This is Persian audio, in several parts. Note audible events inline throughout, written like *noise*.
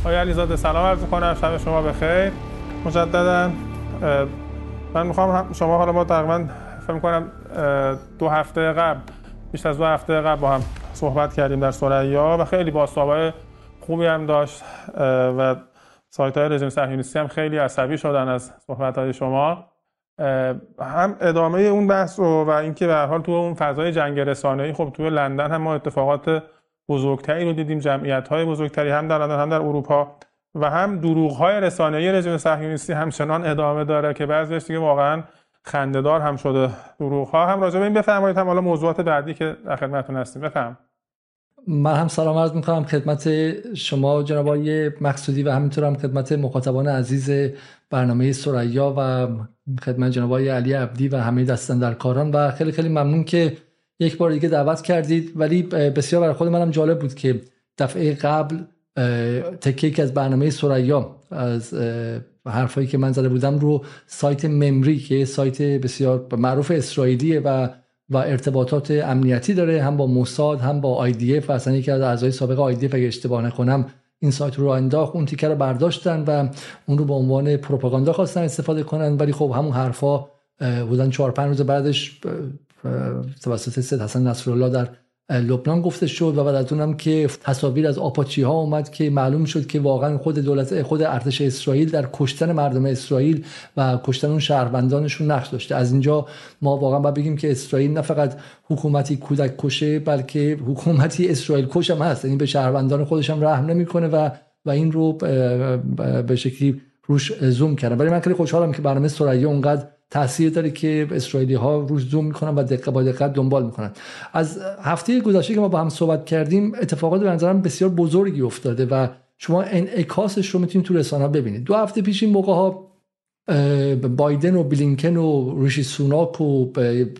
آقای علیزاده سلام عرض می‌کنم. شب شما بخیر. مجددا من می‌خوام شما حالا ما تقریبا فکر می‌کنم دو هفته قبل بیشتر از دو هفته قبل با هم صحبت کردیم در سریا و خیلی با خوبی هم داشت و سایت های رژیم صهیونیستی هم خیلی عصبی شدن از صحبت های شما هم ادامه اون بحث رو و اینکه به حال تو اون فضای جنگ رسانه‌ای خب تو لندن هم ما اتفاقات بزرگتری رو دیدیم جمعیت های بزرگتری هم در هم در اروپا و هم دروغ های رسانه‌ای رژیم صهیونیستی همچنان ادامه داره که بعضیش دیگه واقعا خندهدار هم شده. دروغ ها هم راجع به این بفرمایید. هم حالا موضوعات بعدی که در خدمتتون هستیم. بفهم. من هم سلام عرض می‌کنم خدمت شما جناب آقای مقصودی و همینطور هم خدمت مخاطبان عزیز برنامه سریا و خدمت جناب آقای علی عبدی و همه دستن در کاران و خیلی خیلی ممنون که یک بار دیگه دعوت کردید ولی بسیار برای خود منم جالب بود که دفعه قبل تکه که از برنامه سریا از حرفایی که من زده بودم رو سایت ممری که سایت بسیار معروف اسرائیلیه و و ارتباطات امنیتی داره هم با موساد هم با اف. و اصلا یکی از اعضای سابق اف اگه اشتباه نکنم این سایت رو انداخت اون تیکر رو برداشتن و اون رو به عنوان پروپاگاندا خواستن استفاده کنن. ولی خب همون حرفا بودن چهار پنج روز بعدش توسط سید حسن نصرالله در لبنان گفته شد و بعد از اونم که تصاویر از آپاچی ها اومد که معلوم شد که واقعا خود دولت خود ارتش اسرائیل در کشتن مردم اسرائیل و کشتن اون شهروندانشون نقش داشته. از اینجا ما واقعا باید بگیم که اسرائیل نه فقط حکومتی کودک کشه بلکه حکومتی اسرائیل کش هم هست. یعنی به شهروندان خودش هم رحم نمی‌کنه و و این رو به شکلی روش زوم کردن. ولی من خیلی خوشحالم که برنامه سریا اونقدر تاثیر داره که اسرائیلی ها روش زوم می‌کنن و دقیق با دقت دنبال می‌کنن. از هفته گذشته که ما با هم صحبت کردیم اتفاقات به نظرم بسیار بزرگی افتاده و شما انعکاسش رو می‌تونید تو رسانه ببینید. دو هفته پیش این موقع ها بایدن و بلینکن و ریشی سوناک و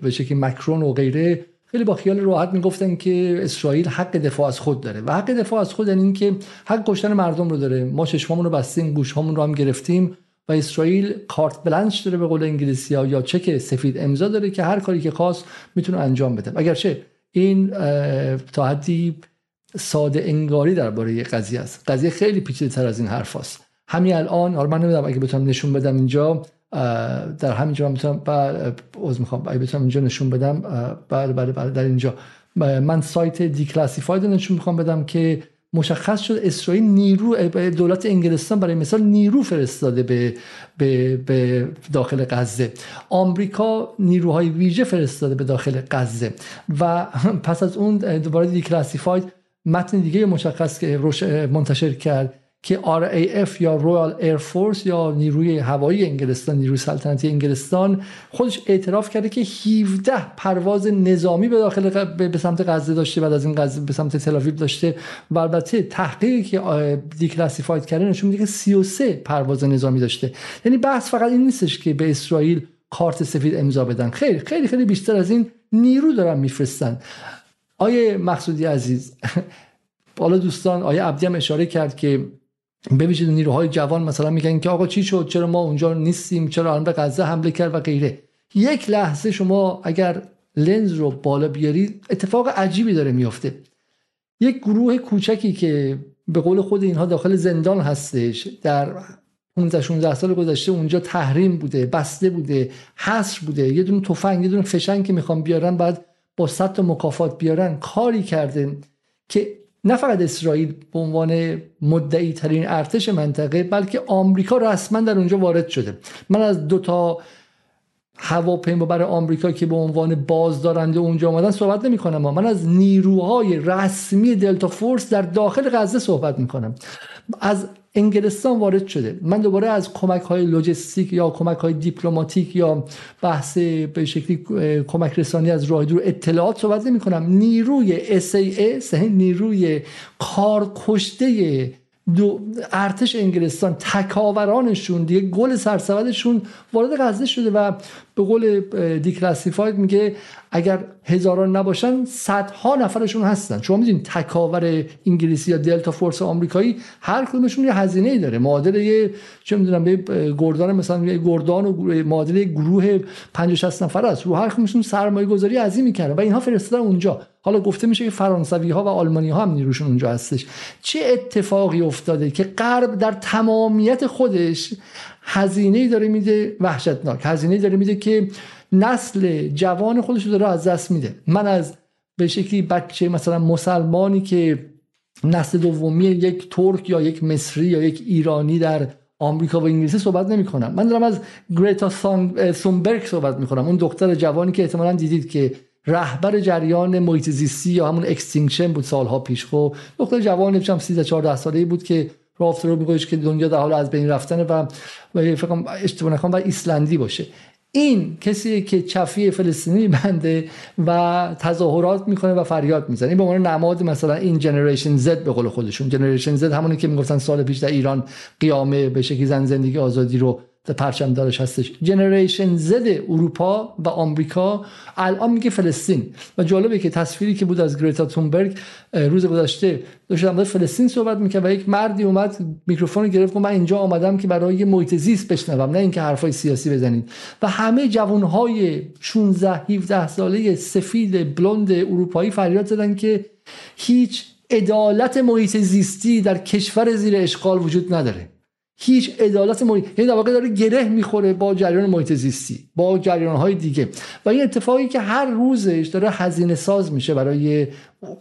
به شکلی مکرون و غیره خیلی با خیال راحت می‌گفتن که اسرائیل حق دفاع از خود داره و حق دفاع از خود یعنی اینکه حق کشتن مردم رو داره. ما چشمامون رو بستیم گوشهامون رو هم گرفتیم. و اسرائیل کارت بلنش داره به قول انگلیسی ها یا چک سفید امضا داره که هر کاری که خواست می‌تونه انجام بده. اگرچه این تا حدی ساده انگاری درباره قضیه است. قضیه خیلی پیچیده تر از این حرف است همین الان حالا من نمی‌دونم اگه بتونم نشون بدم اینجا در همینجا من می‌تونم از می‌خوام. اگه بتونم اینجا نشون بدم بله بله بله در اینجا. من سایت Declassified نشون می‌خوام بدم که مشخص شد اسرائیل نیرو دولت انگلستان برای مثال نیرو فرستاده به, به, به داخل غزه. آمریکا نیروهای ویژه فرستاده به داخل غزه. و *laughs* پس از اون دوباره Declassified متن دیگه مشخص که منتشر کرد. که RAF یا Royal Air Force یا نیروی هوایی انگلستان نیروی سلطنتی انگلستان خودش اعتراف کرده که 17 پرواز نظامی به داخل به سمت غزه داشته بعد از این غزه به سمت تل داشته. و البته تحقیقی که دیکلاسیفاید کرده نشون میده که 33 پرواز نظامی داشته. یعنی بحث فقط این نیستش که به اسرائیل کارت سفید امضا بدن. خیلی خیلی خیلی بیشتر از این نیرو دارن میفرستن. آیه مقصودی عزیز *laughs* حالا دوستان آیه عبدی هم اشاره کرد که ببینید نیروهای جوان مثلا میگن که آقا چی شد؟ چرا ما اونجا نیستیم؟ چرا الان به غزه حمله کرد و غیره. یک لحظه شما اگر لنز رو بالا بیارید اتفاق عجیبی داره میفته یک گروه کوچکی که به قول خود اینها داخل زندان هستش در 15 16 سال گذشته اونجا تحریم بوده بسته بوده حصر بوده. یه دونه تفنگ یه دونه فشنگ که می‌خوام بیارن بعد با صد تا مکافات بیارن. کاری کردن که نه فقط اسرائیل به عنوان مدعی ترین ارتش منطقه بلکه آمریکا رسما در اونجا وارد شده. من از دو تا هواپیما برای آمریکا که به عنوان بازدارنده اونجا آمدن صحبت نمی کنم من از نیروهای رسمی دلتا فورس در داخل غزه صحبت می کنم از انگلستان وارد شده. من دوباره از کمک های لوجستیک یا کمک های دیپلماتیک یا بحث به شکلی کمک رسانی از راه دور اطلاعات صحبت نمی کنم نیروی SAS نیروی کار کشته دو ارتش انگلستان تکاورانشون دیگه گل سرسودشون وارد غزه شده و به قول دیکلاسیفاید میگه اگر هزاران نباشن صدها نفرشون هستن. شما می‌دونید تکاور انگلیسی یا دلتا فورس آمریکایی هر کدومشون یه هزینه ای داره. معادل یه چه می‌دونم به گردان مثلا یه گردان و معادل گروه 50 60 نفر است رو هر کدومشون سرمایه گذاری کردن و اینها فرستادن اونجا. حالا گفته میشه که فرانسوی ها و آلمانی ها هم نیروشون اونجا هستش. چه اتفاقی افتاده که غرب در تمامیت خودش هزینه داره میده وحشتناک. هزینه داره میده که نسل جوان خودش رو داره از دست میده. من از به شکلی بچه مثلا مسلمانی که نسل دومی یک ترک یا یک مصری یا یک ایرانی در آمریکا و انگلیسی صحبت نمی کنم من دارم از گریتا سونبرگ صحبت می کنم اون دختر جوانی که احتمالا دیدید که رهبر جریان محیط زیستی یا همون اکستینکشن بود سالها پیش. خب دختر جوانی بچم 13 14 ساله بود که رافت رو میگوش که دنیا در حال از بین رفتن و فکر اشتباه نکنم و ایسلندی باشه. این کسی که چفی فلسطینی بنده و تظاهرات می‌کنه و فریاد می‌زنه. این به عنوان نماد مثلا این جنریشن زد به قول خودشون. جنریشن زد همونی که می‌گفتن سال پیش در ایران قیامه به شکلی زن زندگی آزادی رو پرچم دارش هستش. جنریشن زد اروپا و آمریکا الان میگه فلسطین. و جالبه که تصویری که بود از گریتا تونبرگ روز گذشته داشت در فلسطین صحبت می‌کرد و یک مردی اومد میکروفون گرفت و من اینجا آمدم که برای محیط زیست بشنوم نه اینکه حرفای سیاسی بزنید. و همه جوانهای 16 17 ساله سفید بلوند اروپایی فریاد زدن که هیچ عدالت محیط زیستی در کشور زیر اشغال وجود نداره. هیچ عدالت محیط یعنی در واقع داره گره می‌خوره با جریان محیط زیستی با جریان های دیگه. و این اتفاقی که هر روزش داره هزینه ساز میشه برای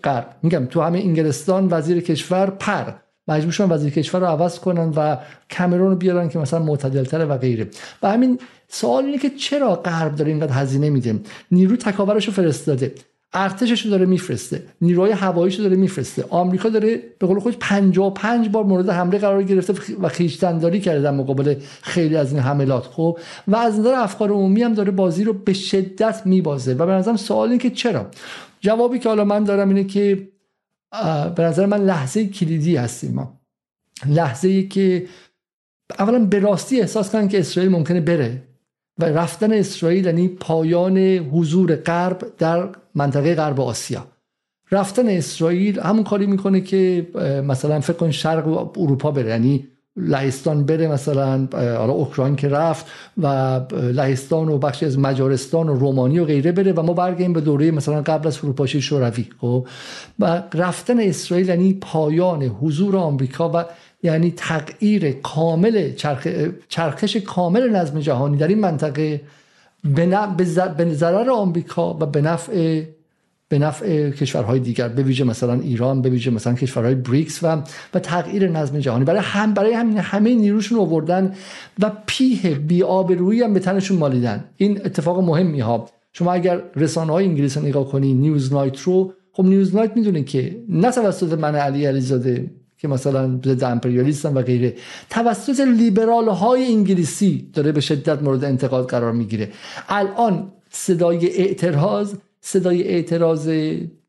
غرب. میگم تو همه انگلستان وزیر کشور پر. مجبور وزیر کشور رو عوض کنن و کامرون رو بیارن که مثلا معتدلتره و غیره. و همین سوال اینه که چرا غرب داره اینقدر هزینه میده؟ نیرو تکاورش رو فرستاده. ارتشش رو داره میفرسته. نیروهای هواییش رو داره میفرسته. آمریکا داره به قول خودش 55 بار مورد حمله قرار گرفته و خیشتنداری کرده در مقابل خیلی از این حملات. خب و از نظر افکار عمومی هم داره بازی رو به شدت میبازه. و به نظرم سوال که چرا؟ جوابی که حالا من دارم اینه که به نظر من لحظه کلیدی هستیم ما. لحظه که اولا به راستی احساس کنن که اسرائیل ممکنه بره و رفتن اسرائیل یعنی پایان حضور غرب در منطقه غرب آسیا. رفتن اسرائیل همون کاری می‌کنه که مثلا فکر کن شرق اروپا بره یعنی لهستان بره مثلا حالا اوکراین که رفت و لهستان و بخشی از مجارستان و رومانی و غیره بره و ما برگردیم به دوره مثلا قبل از فروپاشی شوروی. خب؟ و رفتن اسرائیل یعنی پایان حضور آمریکا و یعنی تغییر کامل چرخ... چرخش کامل نظم جهانی در این منطقه به ضرر آمریکا و به نفع به نفع کشورهای دیگر به ویژه مثلا ایران به ویژه مثلا کشورهای بریکس و و تغییر نظم جهانی. برای هم برای همین همه نیروشون آوردن و پیه بی روی هم به تنشون مالیدن. این اتفاق مهمی ها. شما اگر رسانه های انگلیس رو نگاه کنی نیوز نایت رو خب نیوز نایت می‌دونه که نه توسط من علی علیزاده که مثلا ضد امپریالیستن و غیره. توسط لیبرال های انگلیسی داره به شدت مورد انتقاد قرار می‌گیره. الان صدای اعتراض صدای اعتراض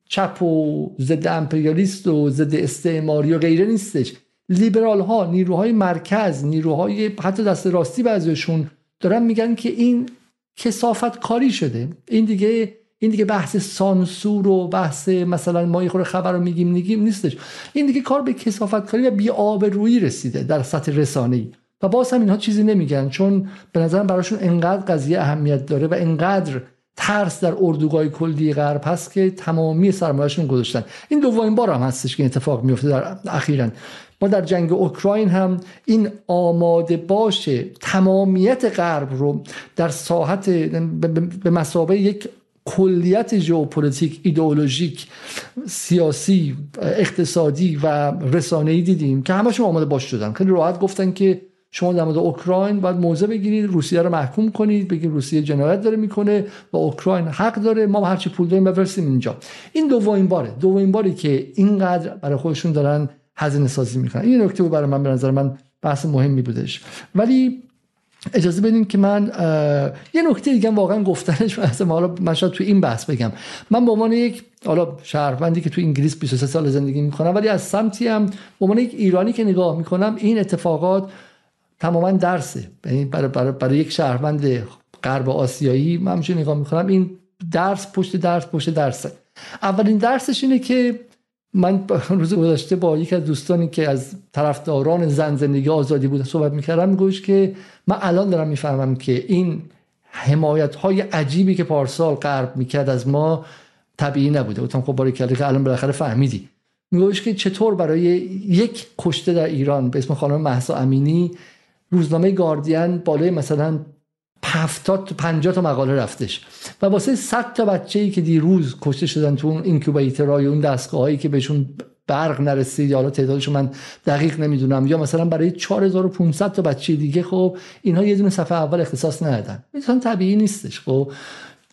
چپ و ضد امپریالیست و ضد استعماری و غیره نیستش. لیبرال ها نیروهای مرکز نیروهای حتی دست راستی بعضیشون دارن میگن که این کسافت کاری شده. این دیگه این دیگه بحث سانسور و بحث مثلا ما یه خبر رو میگیم میگیم نیستش. این دیگه کار به کسافت کاری و بی روی رسیده در سطح رسانه ای و باز هم اینها چیزی نمیگن چون به نظرم براشون انقدر قضیه اهمیت داره و انقدر ترس در اردوگاه کلی غرب هست که تمامی سرمایهشون گذاشتن. این دومین بار هم هستش که اتفاق میفته در اخیرا. ما در جنگ اوکراین هم این آماده باشه تمامیت غرب رو در ساحت به مثابه یک کلیت ژئوپلیتیک ایدئولوژیک سیاسی اقتصادی و رسانه‌ای دیدیم که همشون آماده باش شدن. خیلی راحت گفتن که شما در مورد اوکراین باید موضع بگیرید روسیه رو محکوم کنید بگید روسیه جنایت داره می‌کنه و اوکراین حق داره ما هرچی پول داریم بفرستیم اینجا. این دومین باره دومین باری که اینقدر برای خودشون دارن هزینه سازی می‌کنن. این نکته برای من به نظر من بحث مهمی بودش. ولی اجازه بدین که من یه نکته دیگه واقعا گفتنش *laughs* مثلا حالا من شاید تو این بحث بگم. من به عنوان یک حالا شهروندی که تو انگلیس 23 سال زندگی می‌کنم ولی از سمتی هم به عنوان یک ایرانی که نگاه می‌کنم این اتفاقات تماما درسه. یعنی برای, برای, برای یک شهروند غرب آسیایی من همچون نگاه می‌کنم این درس پشت درس پشت درسه. اولین درسش اینه که من *laughs* روز گذشته با یک از دوستانی که از طرفداران زن زندگی آزادی بود صحبت می‌کردم میگوش که من الان دارم می‌فهمم که این حمایت های عجیبی که پارسال غرب می‌کرد از ما طبیعی نبوده. گفتم خب باری که الان بالاخره فهمیدی. میگوش که چطور برای یک کشته در ایران به اسم خانم محسا امینی روزنامه گاردین بالای مثلا 70 تا 50 تا مقاله رفتش. و واسه 100 تا بچه‌ای که دیروز کشته شدن تو اون اینکوبیتورای اون دستگاهایی که بهشون برق نرسید یا حالا تعدادشو من دقیق نمی‌دونم یا مثلا برای 4500 تا بچه دیگه خب اینها یه دونه صفحه اول اختصاص ندادن. مثلا طبیعی نیستش خب.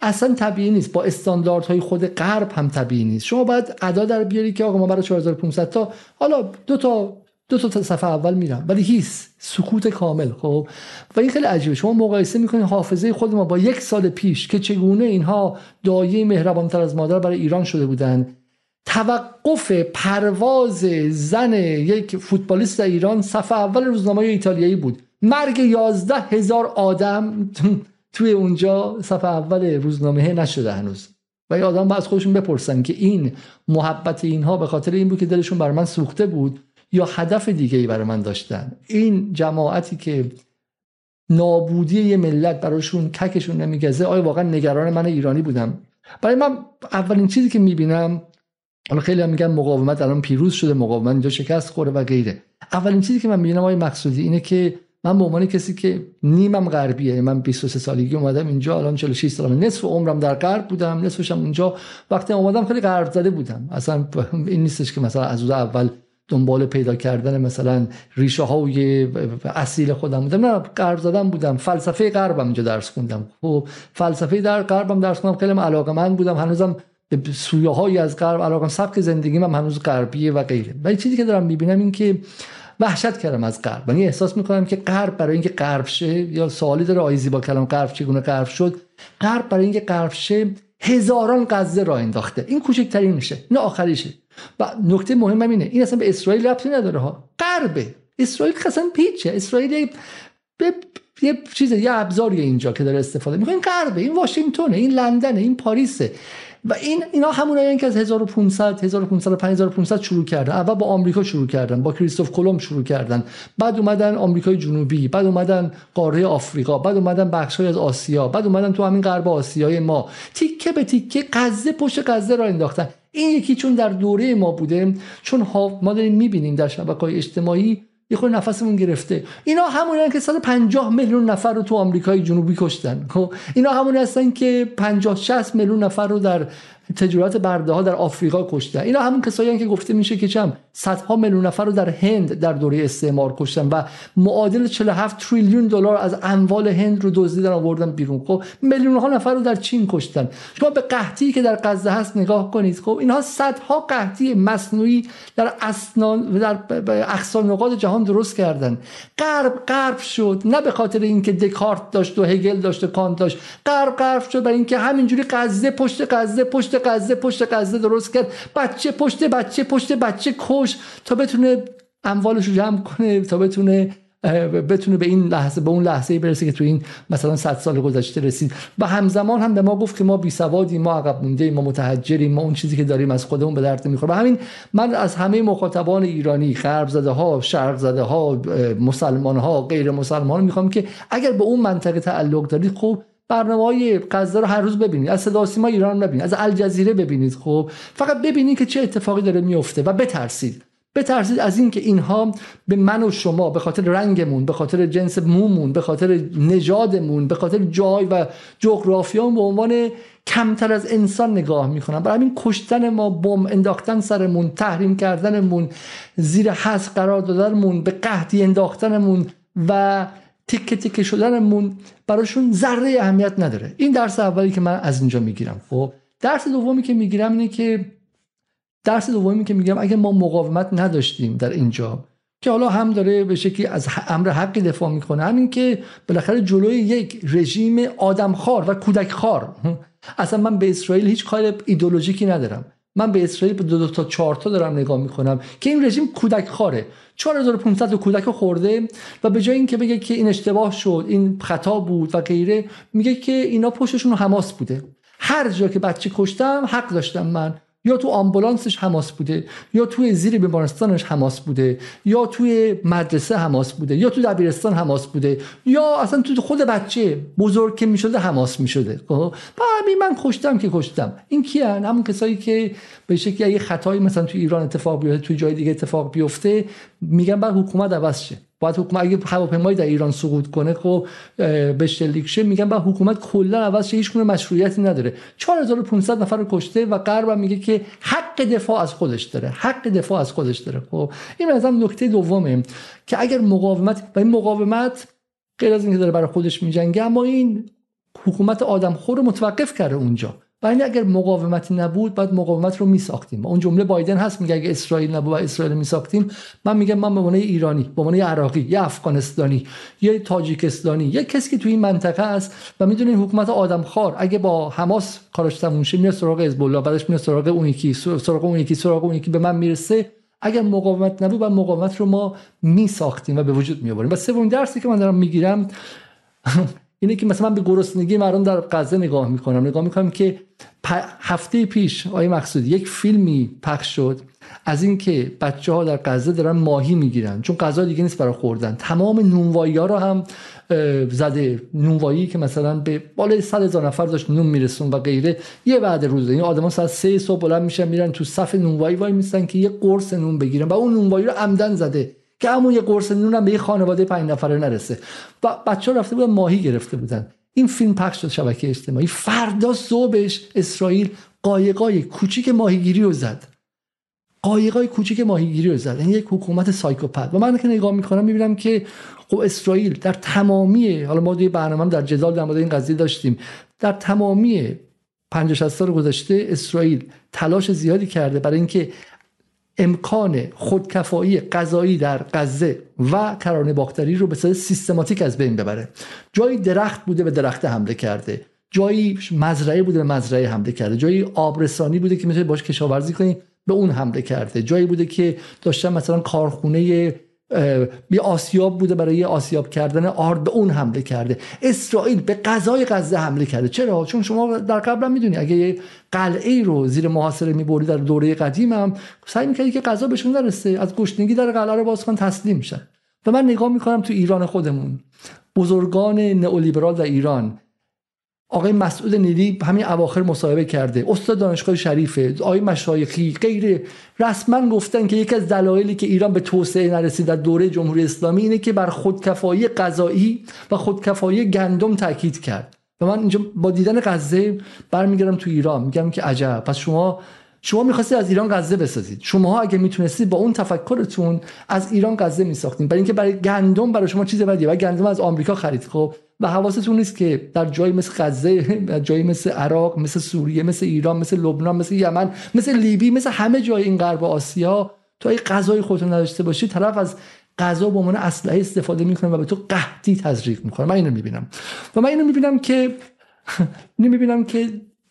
اصلا طبیعی نیست. با استانداردهای خود غرب هم طبیعی نیست. شما باید ادا در بیاری که آقا ما برای 4500 تا حالا دو تا دو تا صفحه اول میرم. ولی هیس سکوت کامل خب؟ و این خیلی عجیبه. شما مقایسه می‌کنید حافظه خود ما با یک سال پیش که چگونه اینها دایه مهربانتر از مادر برای ایران شده بودن توقف پرواز زن یک فوتبالیست در ایران صفحه اول روزنامه ایتالیایی بود. مرگ یازده هزار آدم *laughs* توی اونجا صفحه اول روزنامه نشده هنوز. و آدم با از خودشون بپرسن که این محبت اینها به خاطر این بود که دلشون بر من سوخته بود. یا هدف دیگه ای برای من داشتن. این جماعتی که نابودی یه ملت براشون ککشون نمیگزه آیا واقعا نگران من ایرانی بودم؟ برای من اولین چیزی که می‌بینم حالا خیلی هم میگن مقاومت الان پیروز شده مقاومت اینجا شکست خوره و غیره. اولین چیزی که من می‌بینم آقای مقصودی اینه که من به عنوان کسی که نیمم غربیه یعنی من 23 سالگی اومدم اینجا الان 46 سالم نصف عمرم در غرب بودم نصفش هم اونجا وقتی اومدم خیلی غرب زده بودم. اصلا این نیستش که مثلا از اول دنبال پیدا کردن مثلا ریشه های اصیل خودم بودم. نه غرب زدم بودم. فلسفه غربم اینجا درس خوندم. خب فلسفه در غربم درس خوندم. خیلی علاقه من بودم. هنوزم به سویه های از غرب علاقه سبک زندگی من هنوز غربیه و غیره. ولی چیزی که دارم می‌بینم این که وحشت کردم از غرب. یعنی احساس می‌کنم که غرب برای اینکه غرب شه یا سوالی داره آیزی با کلام غرب چگونه غرب شد؟ غرب برای اینکه غرب شه هزاران غزه را انداخته. این کوچکترین میشه نه آخریشه. و نکته مهم اینه. این اصلا به اسرائیل ربطی نداره ها. غربه. اسرائیل اصلا پیچه. اسرائیل به یه چیز یه ابزاری اینجا که داره استفاده می‌کنه. این غربه. این واشنگتونه این لندنه. این پاریسه. و این اینا همونایی که از 1500 1500 5500 شروع کردن. اول با آمریکا شروع کردن. با کریستوف کلمب شروع کردن. بعد اومدن آمریکای جنوبی. بعد اومدن قاره آفریقا. بعد اومدن بخشای از آسیا. بعد اومدن تو همین غرب آسیای ما. تیکه به تیکه قزه پشت قزه را انداختن. این یکی چون در دوره ما بوده چون ما داریم می‌بینیم در شبکه های اجتماعی یه خود نفسمون گرفته. اینا همون که 150 میلیون نفر رو تو آمریکای جنوبی کشتن خب؟ اینا همون هستن که 50 60 میلیون نفر رو در تجارت برده ها در آفریقا کشتن. اینا همون کسایی که گفته میشه که چم؟ صدها میلیون نفر رو در هند در دوره استعمار کشتن و معادل 47 تریلیون دلار از اموال هند رو دزدیدن آوردن بیرون. خب میلیون ها نفر رو در چین کشتن. شما به قحطی که در غزه هست نگاه کنید. خب اینها صدها قحطی مصنوعی در اسنان در اقصا نقاط جهان درست کردن. غرب غرب شد. نه به خاطر اینکه دکارت داشت و هگل داشت و کانت داشت. غرب غرب شد برای اینکه همینجوری غزه پشت غزه پشت غزه پشت غزه درست کرد. بچه پشت بچه پشت بچه کش تا بتونه اموالش رو جمع کنه تا بتونه بتونه به این لحظه به اون لحظه برسه که تو این مثلا 100 سال گذشته رسید. و همزمان هم به ما گفت که ما بی سوادیم ما عقب مونده ما متحجریم ما اون چیزی که داریم از خودمون به درد نمی‌خوره. و همین من از همه مخاطبان ایرانی غرب زده ها شرق زده ها مسلمان ها غیر مسلمان می‌خوام که اگر به اون منطقه تعلق دارید خب برنامه های غزه رو هر روز ببینید از صدا سیما ایران ببینید از الجزیره ببینید. خب فقط ببینید که چه اتفاقی داره میفته و بترسید. بترسید از اینکه اینها به من و شما به خاطر رنگمون به خاطر جنس مومون به خاطر نژادمون به خاطر جای و جغرافیامون به عنوان کمتر از انسان نگاه می‌کنن. برای همین کشتن ما بم انداختن سرمون تحریم کردنمون زیر حس قرار دادنمون به قحطی انداختنمون و تکه تکه شدنمون براشون ذره اهمیت نداره. این درس اولی که من از اینجا می‌گیرم. خب. درس دومی که می‌گیرم اینه که درس دومی که میگم اگه ما مقاومت نداشتیم در اینجا که حالا هم داره به شکلی از امر حقی دفاع می‌کنه همین که بالاخره جلوی یک رژیم آدمخوار و کودکخوار. اصلا من به اسرائیل هیچ کار ایدولوژیکی ندارم. من به اسرائیل به دو, دو تا چهار تا دارم نگاه می‌کنم که این رژیم کودک خاره 4500 تا کودک خورده و به جای اینکه بگه که این اشتباه شد این خطا بود و غیره میگه که اینا پشتشون حماس بوده. هر جا که بچه کشتم حق داشتم من یا تو آمبولانسش حماس بوده یا توی زیر بیمارستانش حماس بوده یا توی مدرسه حماس بوده یا تو دبیرستان حماس بوده یا اصلا تو خود بچه بزرگ که می‌شده حماس می‌شده خب؟ من کشتم که کشتم. این کیان؟ همون کسایی که به شکلی اگه خطایی مثلا تو ایران اتفاق بیفته تو جای دیگه اتفاق بیفته میگن بعد حکومت عوض شه. باید حکومت اگه هواپیمایی در ایران سقوط کنه خب به شلیک شه میگن بعد حکومت کلا عوض هیچ گونه مشروعیتی نداره. 4500 نفر رو کشته و غرب میگه که حق دفاع از خودش داره. حق دفاع از خودش داره. خب این از نکته دومه که اگر مقاومت و این مقاومت غیر از اینکه داره برای خودش میجنگه اما این حکومت آدمخور رو متوقف کرده اونجا. و اگر مقاومتی نبود بعد مقاومت رو میساختیم. اون جمله بایدن هست میگه اگه اسرائیل نبود و اسرائیل میساختیم من میگم من به عنوان ایرانی به عنوان عراقی یا افغانستانی یا تاجیکستانی یا کسی که توی این منطقه است و می‌دونه حکومت آدمخوار اگه با حماس کارش تموم شه میاد سراغ حزب الله بعدش میاد سراغ اون یکی سراغ اون یکی سراغ اون یکی به من می‌رسه. اگر مقاومت نبود و مقاومت رو ما میساختیم و به وجود می آوریم و سومین درسی که من دارم می‌گیرم *laughs* اینه که مثلا من به گرسنگی مردم در غزه نگاه می‌کنم. نگاه می‌کنم که هفته پیش آقای مقصود یک فیلمی پخش شد. از اینکه بچه ها در غزه دارن ماهی می‌گیرن. چون غذا دیگه نیست برای خوردن. تمام نونوایی ها رو هم زده. نونوایی که مثلا به بالای صد هزار نفر داشت نون میرسون و غیره. یه بعد روز این آدما ساعت سه صبح بلند میشن میرن تو صف نونوایی وای میستن که یه قرص نون بگیرن. و اون نونوایی رو عمدن زده. که همون یه قرص نون هم به یه خانواده پنج نفره نرسه. و بچه ها رفته بودن ماهی گرفته بودن. این فیلم پخش شد شبکه اجتماعی. فردا صبحش اسرائیل قایقای کوچیک ماهیگیری رو زد. قایقای کوچیک ماهیگیری رو زد. این یعنی یک حکومت سایکوپت. و من که نگاه می‌کنم می‌بینم که خب اسرائیل در تمامی حالا ما دوی برنامه در جدال در مورد این قضیه داشتیم. در تمامی 50 سال گذشته اسرائیل تلاش زیادی کرده برای اینکه امکان خودکفایی غذایی در غزه و کرانه باختری رو به صورت سیستماتیک از بین ببره. جایی درخت بوده به درخت حمله کرده. جایی مزرعه بوده به مزرعه حمله کرده. جایی آبرسانی بوده که می‌تونه باش کشاورزی کنی به اون حمله کرده. جایی بوده که داشتن مثلا کارخونه بی آسیاب بوده برای آسیاب کردن آرد به اون حمله کرده. اسرائیل به غذای غزه حمله کرده. چرا؟ چون شما در قبلا می‌دونی اگه یه قلعه رو زیر محاصره می‌بری در دوره قدیم هم سعی می‌کردی که غذا بهشون نرسه. از گشنگی در قلعه رو باز کن تسلیم میشن و من نگاه می‌کنم تو ایران خودمون. بزرگان نئولیبرال در ایران آقای مسعود نیلی همین اواخر مصاحبه کرده. استاد دانشگاه شریفه آقای مشایخی غیر رسما گفتن که یکی از دلایلی که ایران به توسعه نرسید در دوره جمهوری اسلامی اینه که بر خودکفایی غذایی و خودکفایی گندم تاکید کرد. و من اینجا با دیدن غزه برمیگردم تو ایران. میگم که عجب. پس شما شما می‌خواستید از ایران غزه بسازید. شما اگه می‌تونستید با اون تفکرتون از ایران غزه میساختین. برای اینکه برای گندم برای شما چیز بدیه. و گندم از آمریکا خرید. خب و حواستون نیست که در جایی مثل غزه جایی مثل عراق مثل سوریه مثل ایران مثل لبنان مثل یمن مثل لیبی مثل همه جای این غرب آسیا تو اگه غذای خودتون نداشته باشی طرف از غذا به عنوان اسلحه استفاده می‌کنه و به تو قحطی تزریق می‌کنه. من اینو می‌بینم. و من اینو می‌بینم که *laughs* می‌بینم که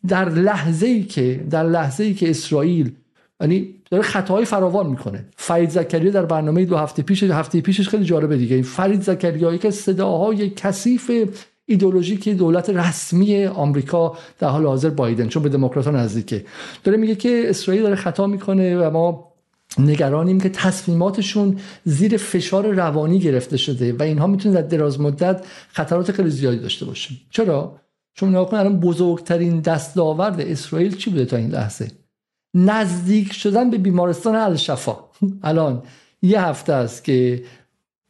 در لحظه ای که در لحظه ای که اسرائیل یعنی داره خطاهای فراوان می‌کنه. فرید زکریا در برنامه دو هفته پیش هفته پیشش خیلی جالبه دیگه. فرید زکریا که صداهای کثیف ایدولوژیک دولت رسمی آمریکا در حال حاضر بایدن چون به دموکرات نزدیکه. داره میگه که اسرائیل داره خطا می‌کنه و ما نگرانیم که تصمیماتشون زیر فشار روانی گرفته شده و اینها می‌تونه در دراز مدت خطرات خیلی زیادی داشته باشه. چرا؟ چون نگاه الان بزرگترین دستاورد اسرائیل چی بوده تا این لحظه؟ نزدیک شدن به بیمارستان الشفا. *laughs* الان یه هفته است که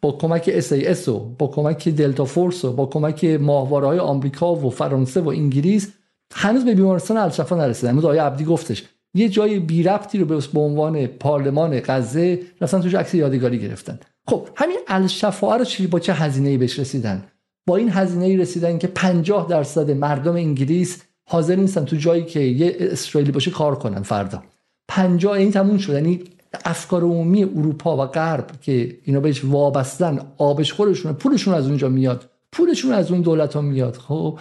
با کمک SAS و با کمک دلتا فورس و با کمک ماهواره های آمریکا و فرانسه و انگلیس هنوز به بیمارستان الشفا نرسیدن. امروز آیه عبدی گفتش یه جای بی ربطی رو به عنوان پارلمان غزه رفتن توش عکس یادگاری گرفتن. خب همین الشفا رو چی با چه هزینه ای بهش رسیدن؟ با این هزینه رسیدن که 50 درصد مردم انگلیس حاضر نیستن تو جایی که یه اسرائیلی باشه کار کنن فردا. 50 این تموم شد. یعنی افکار عمومی اروپا و غرب که اینا بهش وابستن آبش خورشون پولشون از اونجا میاد. پولشون از اون دولت ها میاد. خب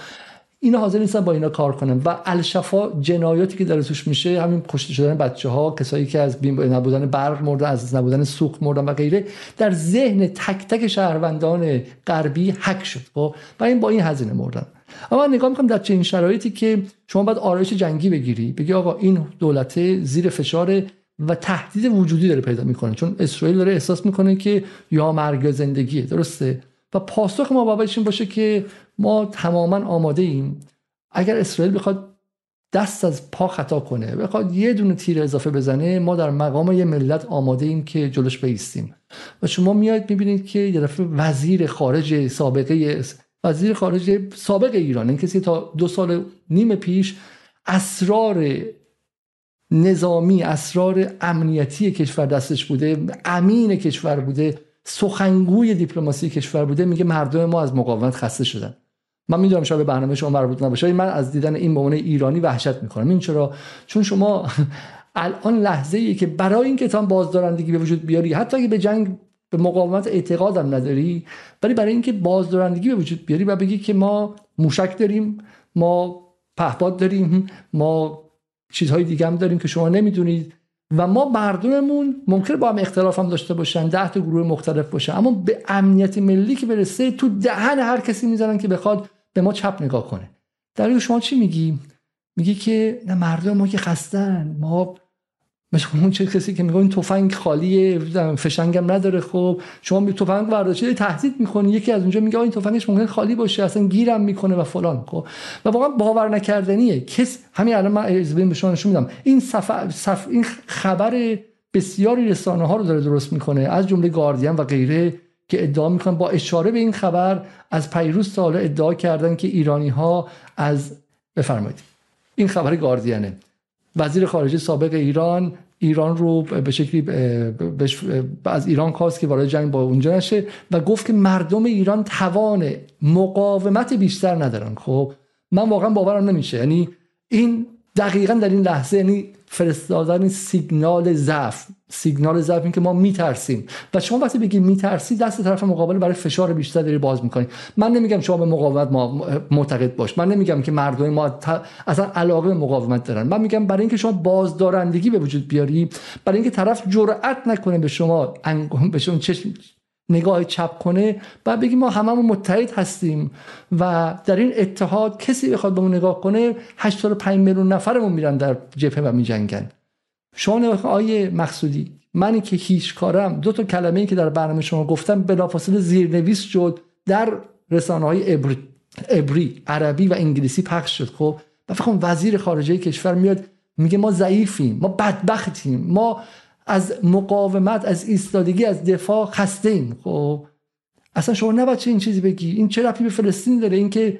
اینا حاضر نیستن با اینا کار کنن. و الشفا جنایاتی که داره توش میشه همین کشته شدن بچه ها کسایی که از نبودن برق مردن از نبودن سوخت مردن و غیره در ذهن تک تک شهروندان غربی حک شد خب؟ و این با این هزینه مردن. اما نگاه می‌کنم در چنین شرایطی که شما باید آرایش جنگی بگیری بگی آقا این دولت زیر فشار و تهدید وجودی داره پیدا می‌کنه. چون اسرائیل داره احساس می‌کنه که یا مرگ زندگیه درسته؟ و پاسخ ما باید این باشه که ما تماما آماده ایم. اگر اسرائیل بخواد دست از پا خطا کنه بخواد یه دونه تیر اضافه بزنه ما در مقام یه ملت آماده ایم که جلوش بیستیم و شما میاد می‌بینید که یه دفعه وزیر خارج سابقه وزیر خارج سابق ایران این کسی تا دو سال نیم پیش اسرار نظامی اسرار امنیتی کشور دستش بوده امین کشور بوده سخنگوی دیپلماسی کشور بوده میگه مردم ما از مقاومت خسته شدن. من می‌دونم شاید به برنامه شما مربوط نباشه من از دیدن این به ایرانی وحشت می‌کنم. این چرا؟ چون شما *laughs* الان لحظه ای که برای اینکه تام بازدارندگی به وجود بیاری حتی اگه به جنگ به مقاومت اعتقادم نداری ولی برای اینکه بازدارندگی به وجود بیاری و بگی که ما موشک داریم ما پهپاد داریم ما چیزهای دیگه هم داریم که شما نمی‌دونید. و ما مردممون ممکنه با هم اختلاف هم داشته باشن ده تا گروه مختلف باشن. اما به امنیت ملی که برسه تو دهن هر کسی می‌زنن که بخواد به ما چپ نگاه کنه. در شما چی میگی؟ میگی که نه مردم ما که خستن. ما مثل اون چه کسی که میگه این تفنگ خالیه فشنگم نداره. خب شما می تفنگ برداشته تهدید می‌کنی. یکی از اونجا میگه این تفنگش ممکن خالی باشه اصلا گیرم می‌کنه و فلان. خب و واقعا باور نکردنیه. کس همین الان من از به شما نشون میدم. این صف... صف... این خبر بسیاری رسانه ها رو داره درست می‌کنه. از جمله گاردین و غیره که ادعا می‌کنن. با اشاره به این خبر از پیروز تا ادعا کردن که ایرانی ها از بفرمایید. این خبر گاردینه. وزیر خارجه سابق ایران ایران رو به شکلی از ایران خواست که وارد جنگ با اونجا نشه و گفت که مردم ایران توان مقاومت بیشتر ندارن. خب من واقعا باورم نمیشه. یعنی این دقیقا در این لحظه یعنی فرستادن سیگنال ضعف. سیگنال ضعف این که ما میترسیم. و شما وقتی بگید میترسی دست طرف مقابل برای فشار بیشتر داری باز می‌کنی. من نمیگم شما به مقاومت ما معتقد باش. من نمیگم که مردم ما اصلا علاقه به مقاومت دارن. من میگم برای اینکه شما بازدارندگی به وجود بیاری برای اینکه طرف جرأت نکنه به شما به شما چشم نگاه چپ کنه و بگیم ما هممون متحد هستیم. و در این اتحاد کسی بخواد به اون نگاه کنه 85 میلیون نفرمون میرن در جبهه و میجنگن. شما نگاه آیه مقصودی منی که هیچ کارم دو تا کلمه ای که در برنامه شما گفتم بلافاصله زیرنویس شد. در رسانه های ابری, ابری عربی و انگلیسی پخش شد خب؟ و فکر وزیر خارجه کشور میاد میگه ما ضعیفیم ما بدبختیم ما از مقاومت از ایستادگی از دفاع خسته ایم خب اصلا شما نباید چه این چیزی بگی. این چه رفتی به فلسطین داره؟ اینکه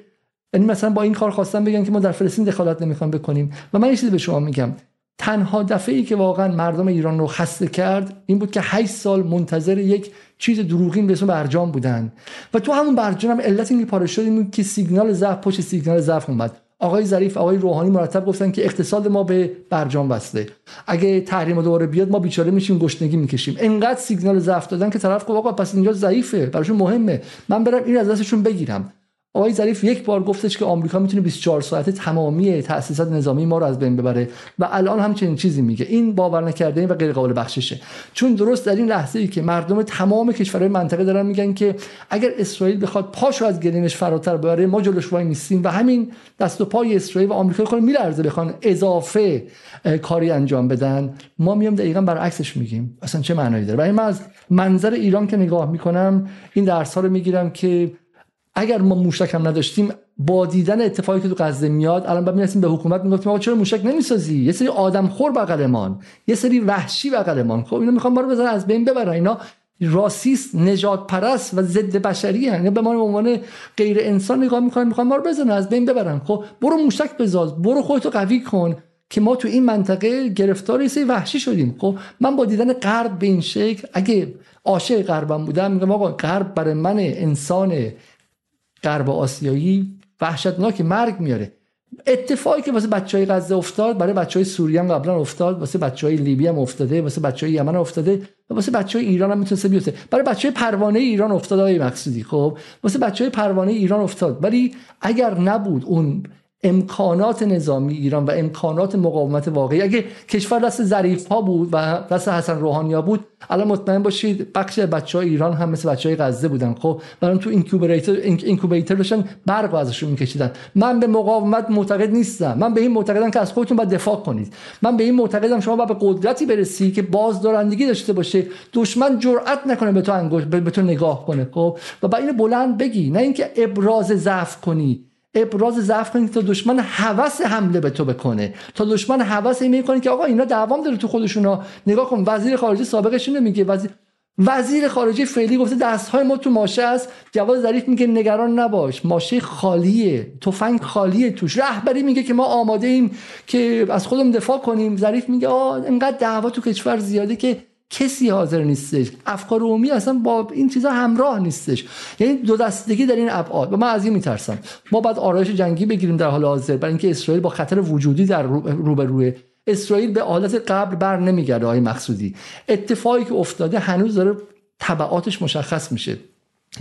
یعنی مثلا با این کار خواستن بگن که ما در فلسطین دخالت نمی‌خوام بکنیم. و من این چیزی به شما میگم. تنها دفعه ای که واقعا مردم ایران رو خسته کرد این بود که 8 سال منتظر یک چیز دروغین به اسم برجام بودن. و تو همون برجام هم علت اینکه پاره شد که سیگنال ضعف پشت سیگنال ضعف اومد. آقای ظریف آقای روحانی مرتب گفتن که اقتصاد ما به برجام وصله اگه تحریم دوباره بیاد ما بیچاره میشیم گشنگی می‌کشیم. انقدر سیگنال ضعف دادن که طرف گفت آقا پس اینجا ضعیفه براشون مهمه. من برم این از دستشون بگیرم. آقای ظریف یک بار گفتش که آمریکا می‌تونه 24 ساعته تمامی تاسیسات نظامی ما رو از بین ببره و الان هم چنین چیزی میگه. این باور نکردنی و غیر قابل بخششه. چون درست در این لحظه ای که مردم تمام کشورهای منطقه دارن میگن که اگر اسرائیل بخواد پاشو از گلیمش فراتر ببره ما جلوش وای نیستیم و همین دست و پای اسرائیل و آمریکا خود میلرزه بخوان اضافه کاری انجام بدن. ما میام دقیقا برعکسش میگیم. اصلا چه معنایی داره؟ برای من از منظر ایران که نگاه می‌کنم این درس ها رو می‌گیرم که اگر ما موشک هم نداشتیم با دیدن اتفاقی که تو غزه میاد الان بعد می‌رسیم به حکومت می‌گفتیم آقا چرا موشک نمی‌سازی؟ یه سری آدم خور بغلمان یه سری وحشی بغلمان. خب اینا می‌خوان ما رو بزنن از بین ببرن. اینا راسیست نجات پرست و ضد بشری هن. به ما به عنوان غیر انسان نگاه می‌کنن می‌خوان ما رو بزنن از بین ببرن. خب برو موشک بزاز برو خودتو قوی کن که ما تو این منطقه گرفتار سری وحشی شدیم. خب من با دیدن غرب به این شکل اگه عاشق غربم بودم میگم آقا غرب برای من انسان غرب آسیایی وحشتناک مرگ میاره. اتفاقی که واسه بچه های غزه افتاد برای بچه های سوریه هم قبلا افتاد واسه بچه های لیبی هم افتاده واسه بچه های یمن افتاده واسه بچه های ایران هم می‌تونسته بیفته. برای بچه های پروانه ایران افتاد آقای مقصودی خب؟ واسه بچه های پروانه ایران افتاد. ولی اگر نبود اون امکانات نظامی ایران و امکانات مقاومت واقعی. اگه کشور دست ظریف ها بود و دست حسن روحانی ها بود الان مطمئن باشید بخش بچه های ایران هم مثل بچه های غزه بودن. خب برای تو اینکوبیتر اینکوبیتر داشتن برق ازشون میکشیدن. من به مقاومت معتقد نیستم. من به این معتقدم که از خودتون باید دفاع کنید. من به این معتقدم شما باید به قدرتی برسی که بازدارندگی داشته باشه دشمن جرئت نکنه به تو انگشت به تو نگاه کنه. خب و با این بلند بگی. نه اینکه ابراز ضعف کنی. ابراز ضعف کنید تا دشمن حوس حمله به تو بکنه. تا دشمن حوس این می‌کنه که آقا اینا دوام داره تو خودشونا نگاه کن وزیر خارجه سابقش اینو میگه. وزیر وزیر خارجه فعلی گفته دستهای ما تو ماشه است. جواد ظریف میگه نگران نباش. ماشه خالیه. تفنگ خالیه توش. رهبری میگه که ما آماده ایم که از خودمون دفاع کنیم. ظریف میگه آ انقدر دعوا تو کشور زیاده که کسی حاضر نیستش. افکار عمومی اصلا با این چیزا همراه نیستش. یعنی دو دستگی در این ابعاد. و من از این میترسم. ما باید آرایش جنگی بگیریم در حال حاضر. برای اینکه اسرائیل با خطر وجودی در روبروی اسرائیل به حالت قبل بر نمیگرده های مقصودی. اتفاقی که افتاده هنوز داره تبعاتش مشخص میشه.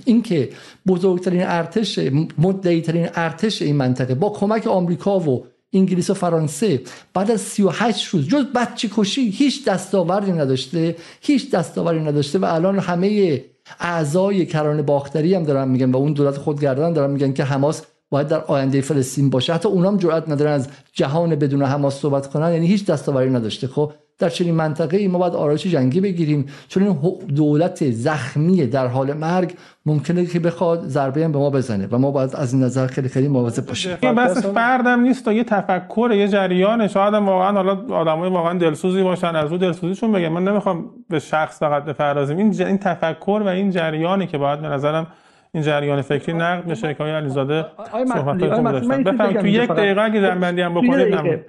اینکه بزرگترین ارتش مدعی ترین ارتش این منطقه با کمک آمریکا و انگلیس و فرانسه. بعد از 38 روز جز بچه کشی هیچ دستاوردی نداشته هیچ دستاوردی نداشته و الان همه اعضای کرانه باختری هم دارن میگن و اون دولت خودگردان دارن میگن که حماس باید در آینده فلسطین باشه. حتی اونام جرئت ندارن از جهان بدون حماس صحبت کنن یعنی هیچ دستاوردی نداشته. خب در چنین منطقه ای ما باید آرایش جنگی بگیریم. چون این دولت زخمی در حال مرگ ممکنه که بخواد ضربه هم به ما بزنه و ما باید از این نظر خیلی خیلی مواظب باشیم. این بس فردم نیست و یه تفکر یه جریان شاید هم واقعا حالا آدمای واقعا دلسوزی باشن از رو دلسوزیشون بگم من نمی‌خوام به شخص فقط بپردازیم. این این تفکر و این جریانی که باید به نظرم این جریان فکری نقد بشه که علیزاده صحبت بفهم. تو یک دقیقه اگه جنبندی هم بکنید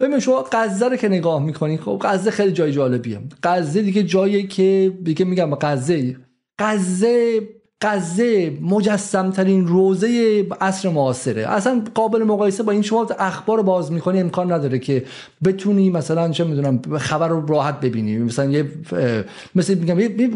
ببین شما غزه رو که نگاه می‌کنی خب غزه خیلی جای جالبیه. غزه دیگه جایی که دیگه میگم غزه غزه غزه مجسم ترین روزه عصر معاصره. اصلا قابل مقایسه با این شما اخبار باز می‌کنی امکان نداره که بتونی مثلا چه می‌دونم خبر رو راحت ببینی. مثلا یه مثل میگم یه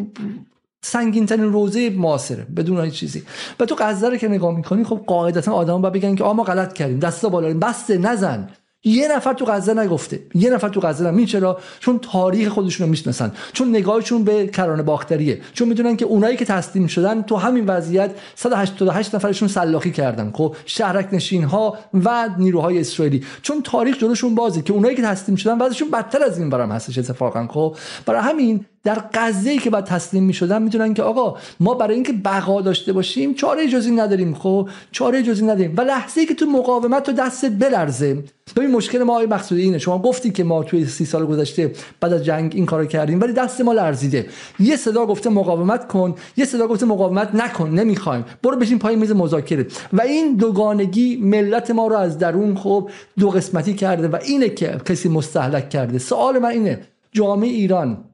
سنگین ترین روزه معاصره بدون هیچ چیزی. و تو غزه رو که نگاه می‌کنی خب قاعدتا آدم با بگن که آ ما غلط کردیم دستا بالا بسته نزن. یه نفر تو غزه نگفته. یه نفر تو غزه نمی چرا؟ چون تاریخ خودشون رو می‌شناسن. چون نگاهشون به کرانه باختریه. چون می‌دونن که اونایی که تسلیم شدن تو همین وضعیت 188 نفرشون سلاخی کردن. خب شهرک نشین ها و نیروهای اسرائیلی. چون تاریخ جلوشون بازه که اونایی که تسلیم شدن وضعشون بدتر از این برام هستش اتفاقا. خب برای همین در غزه که بعد تسلیم می‌شدن می‌دونن که آقا ما برای اینکه بقا داشته باشیم چاره جزی نداریم خب؟ چاره جزی نداریم. و لحظه ای که تو مقاومت تو دستت بلرزه. ببین مشکل ما آقای مقصودی اینه. شما گفتی که ما توی سی سال گذشته بعد از جنگ این کارو کردیم ولی دست ما لرزیده. یه صدا گفته مقاومت کن یه صدا گفته مقاومت نکن نمی‌خوایم. برو بشین پای میز مذاکره. و این دوگانگی ملت ما رو از درون خب دو قسمتی کرده. و اینه که کسی مستحلک کرده. سوال من اینه جامعه ایران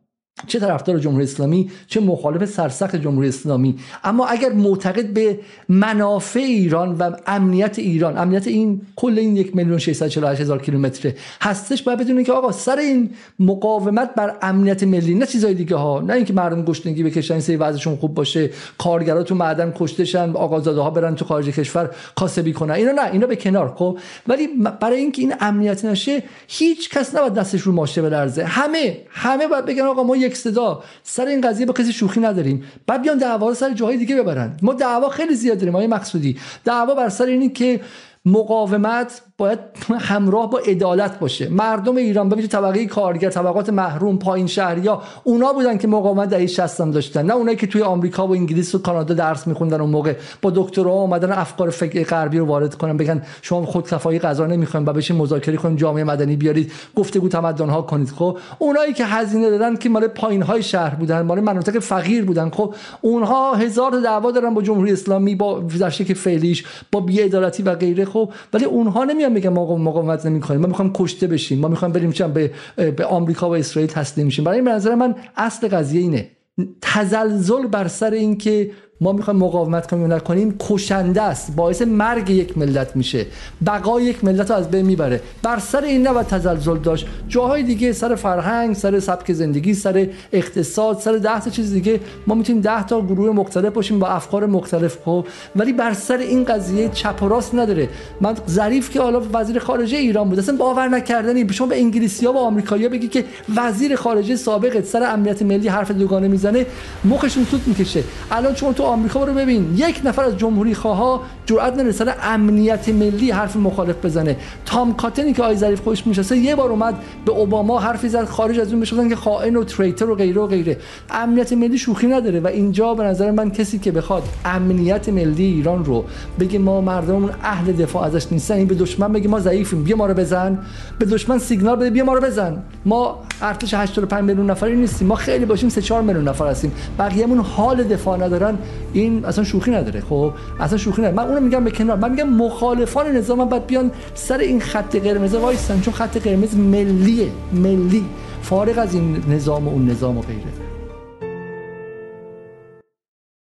چه طرفدار جمهوری اسلامی چه مخالف سرسخت جمهوری اسلامی. اما اگر معتقد به منافع ایران و امنیت ایران امنیت این کل این یک میلیون هزار کیلومتر هستش باید بدونید که آقا سر این مقاومت بر امنیت ملی نه چیزای دیگه ها. نه اینکه مردم گشنگی بکشن سری وضعشون خوب باشه کارگرا تو معدن کشتشن آقازاده ها برن تو خارج کشور کاسبی کنن. اینا نه اینا به کنار خب. ولی برای اینکه این امنیت نشه هیچ کس نباید دستش رو ماشه بلرزه همه همه باید بگن آقا ما یک صدا سر این قضیه با کسی شوخی نداریم. بعد بیان دعوا سر جاهای دیگه ببرن. ما دعوا خیلی زیاد داریم آقای مقصودی. دعوا بر سر اینی که مقاومت باید همراه با عدالت باشه. مردم ایران ببینید طبقه کارگر طبقات محروم پایین شهریا اونا بودن که مقاومت دهه 60 داشتن. نه اونایی که توی آمریکا و انگلیس و کانادا درس میخوندن اون موقع. با دکترا اومدن افکار فکر غربی رو وارد کنن بگن شما خودکفایی غذا نمی‌خواین و بشین مذاکره کنیم جامعه مدنی بیارید گفتگو تمدن ها کنید. خب اونایی که هزینه دادن که مال پایین های شهر بودن مال مناطق فقیر بودن. خب اونها هزار دعوا دارن با جمهوری اسلامی با شکل فعلیش با بی‌عدالتی و غیره. خب ولی اونها نمیان میگن ما مقاومت نمی‌کنیم ما می‌خوایم کشته بشیم. ما می‌خوایم بریم چم به به آمریکا و اسرائیل تسلیم میشیم برای به نظر من اصل قضیه اینه. تزلزل بر سر اینکه ما می‌خوایم مقاومت کنیم نکنیم کشنده است. باعث مرگ یک ملت میشه. بقای یک ملت رو از بین می‌بره. بر سر این نباید تزلزل داشت. جاهای دیگه سر فرهنگ سر سبک زندگی سر اقتصاد سر ده تا چیز دیگه. ما می‌تونیم ده تا گروه مختلف باشیم با افکار مختلف خب. ولی بر سر این قضیه چپ و راست نداره. من ظریف که حالا وزیر خارجه ایران بود. اصلا باور نکردنی. شما به انگلیسی ها و آمریکایی‌ها بگی که وزیر خارجه سابق سر امنیت ملی حرف دوگانه می‌زنه. مخشون سوت می‌کشه. الان چون تو آمریکا رو ببین. یک نفر از جمهوری خواه جرئت سر امنیت ملی حرف مخالف بزنه. تام کاتنی که آی ظریف خوش میشسته یه بار اومد به اوباما حرفی زد. خارج از اون بشن که خائن و تریتر و غیره و غیره. امنیت ملی شوخی نداره و اینجا به نظر من کسی که بخواد امنیت ملی ایران رو بگه ما مردممون اهل دفاع ازش نیستن این به دشمن بگه ما ضعیفیم بیا ما رو بزن. به دشمن سیگنال بده بیا ما رو بزن. ما ارتش 85 میلیون نفری نیستیم. ما خیلی باشیم 3 4 میلیون نفر هستیم. بقیه‌مون حال دفاع ندارن. این اصلا شوخی نداره. خب اصلا شوخی نداره. من اونو میگم به کنار. من میگم مخالفان نظام باید بیان سر این خط قرمز وایسن چون خط قرمز ملیه ملی فارغ از این نظام و اون نظام و غیره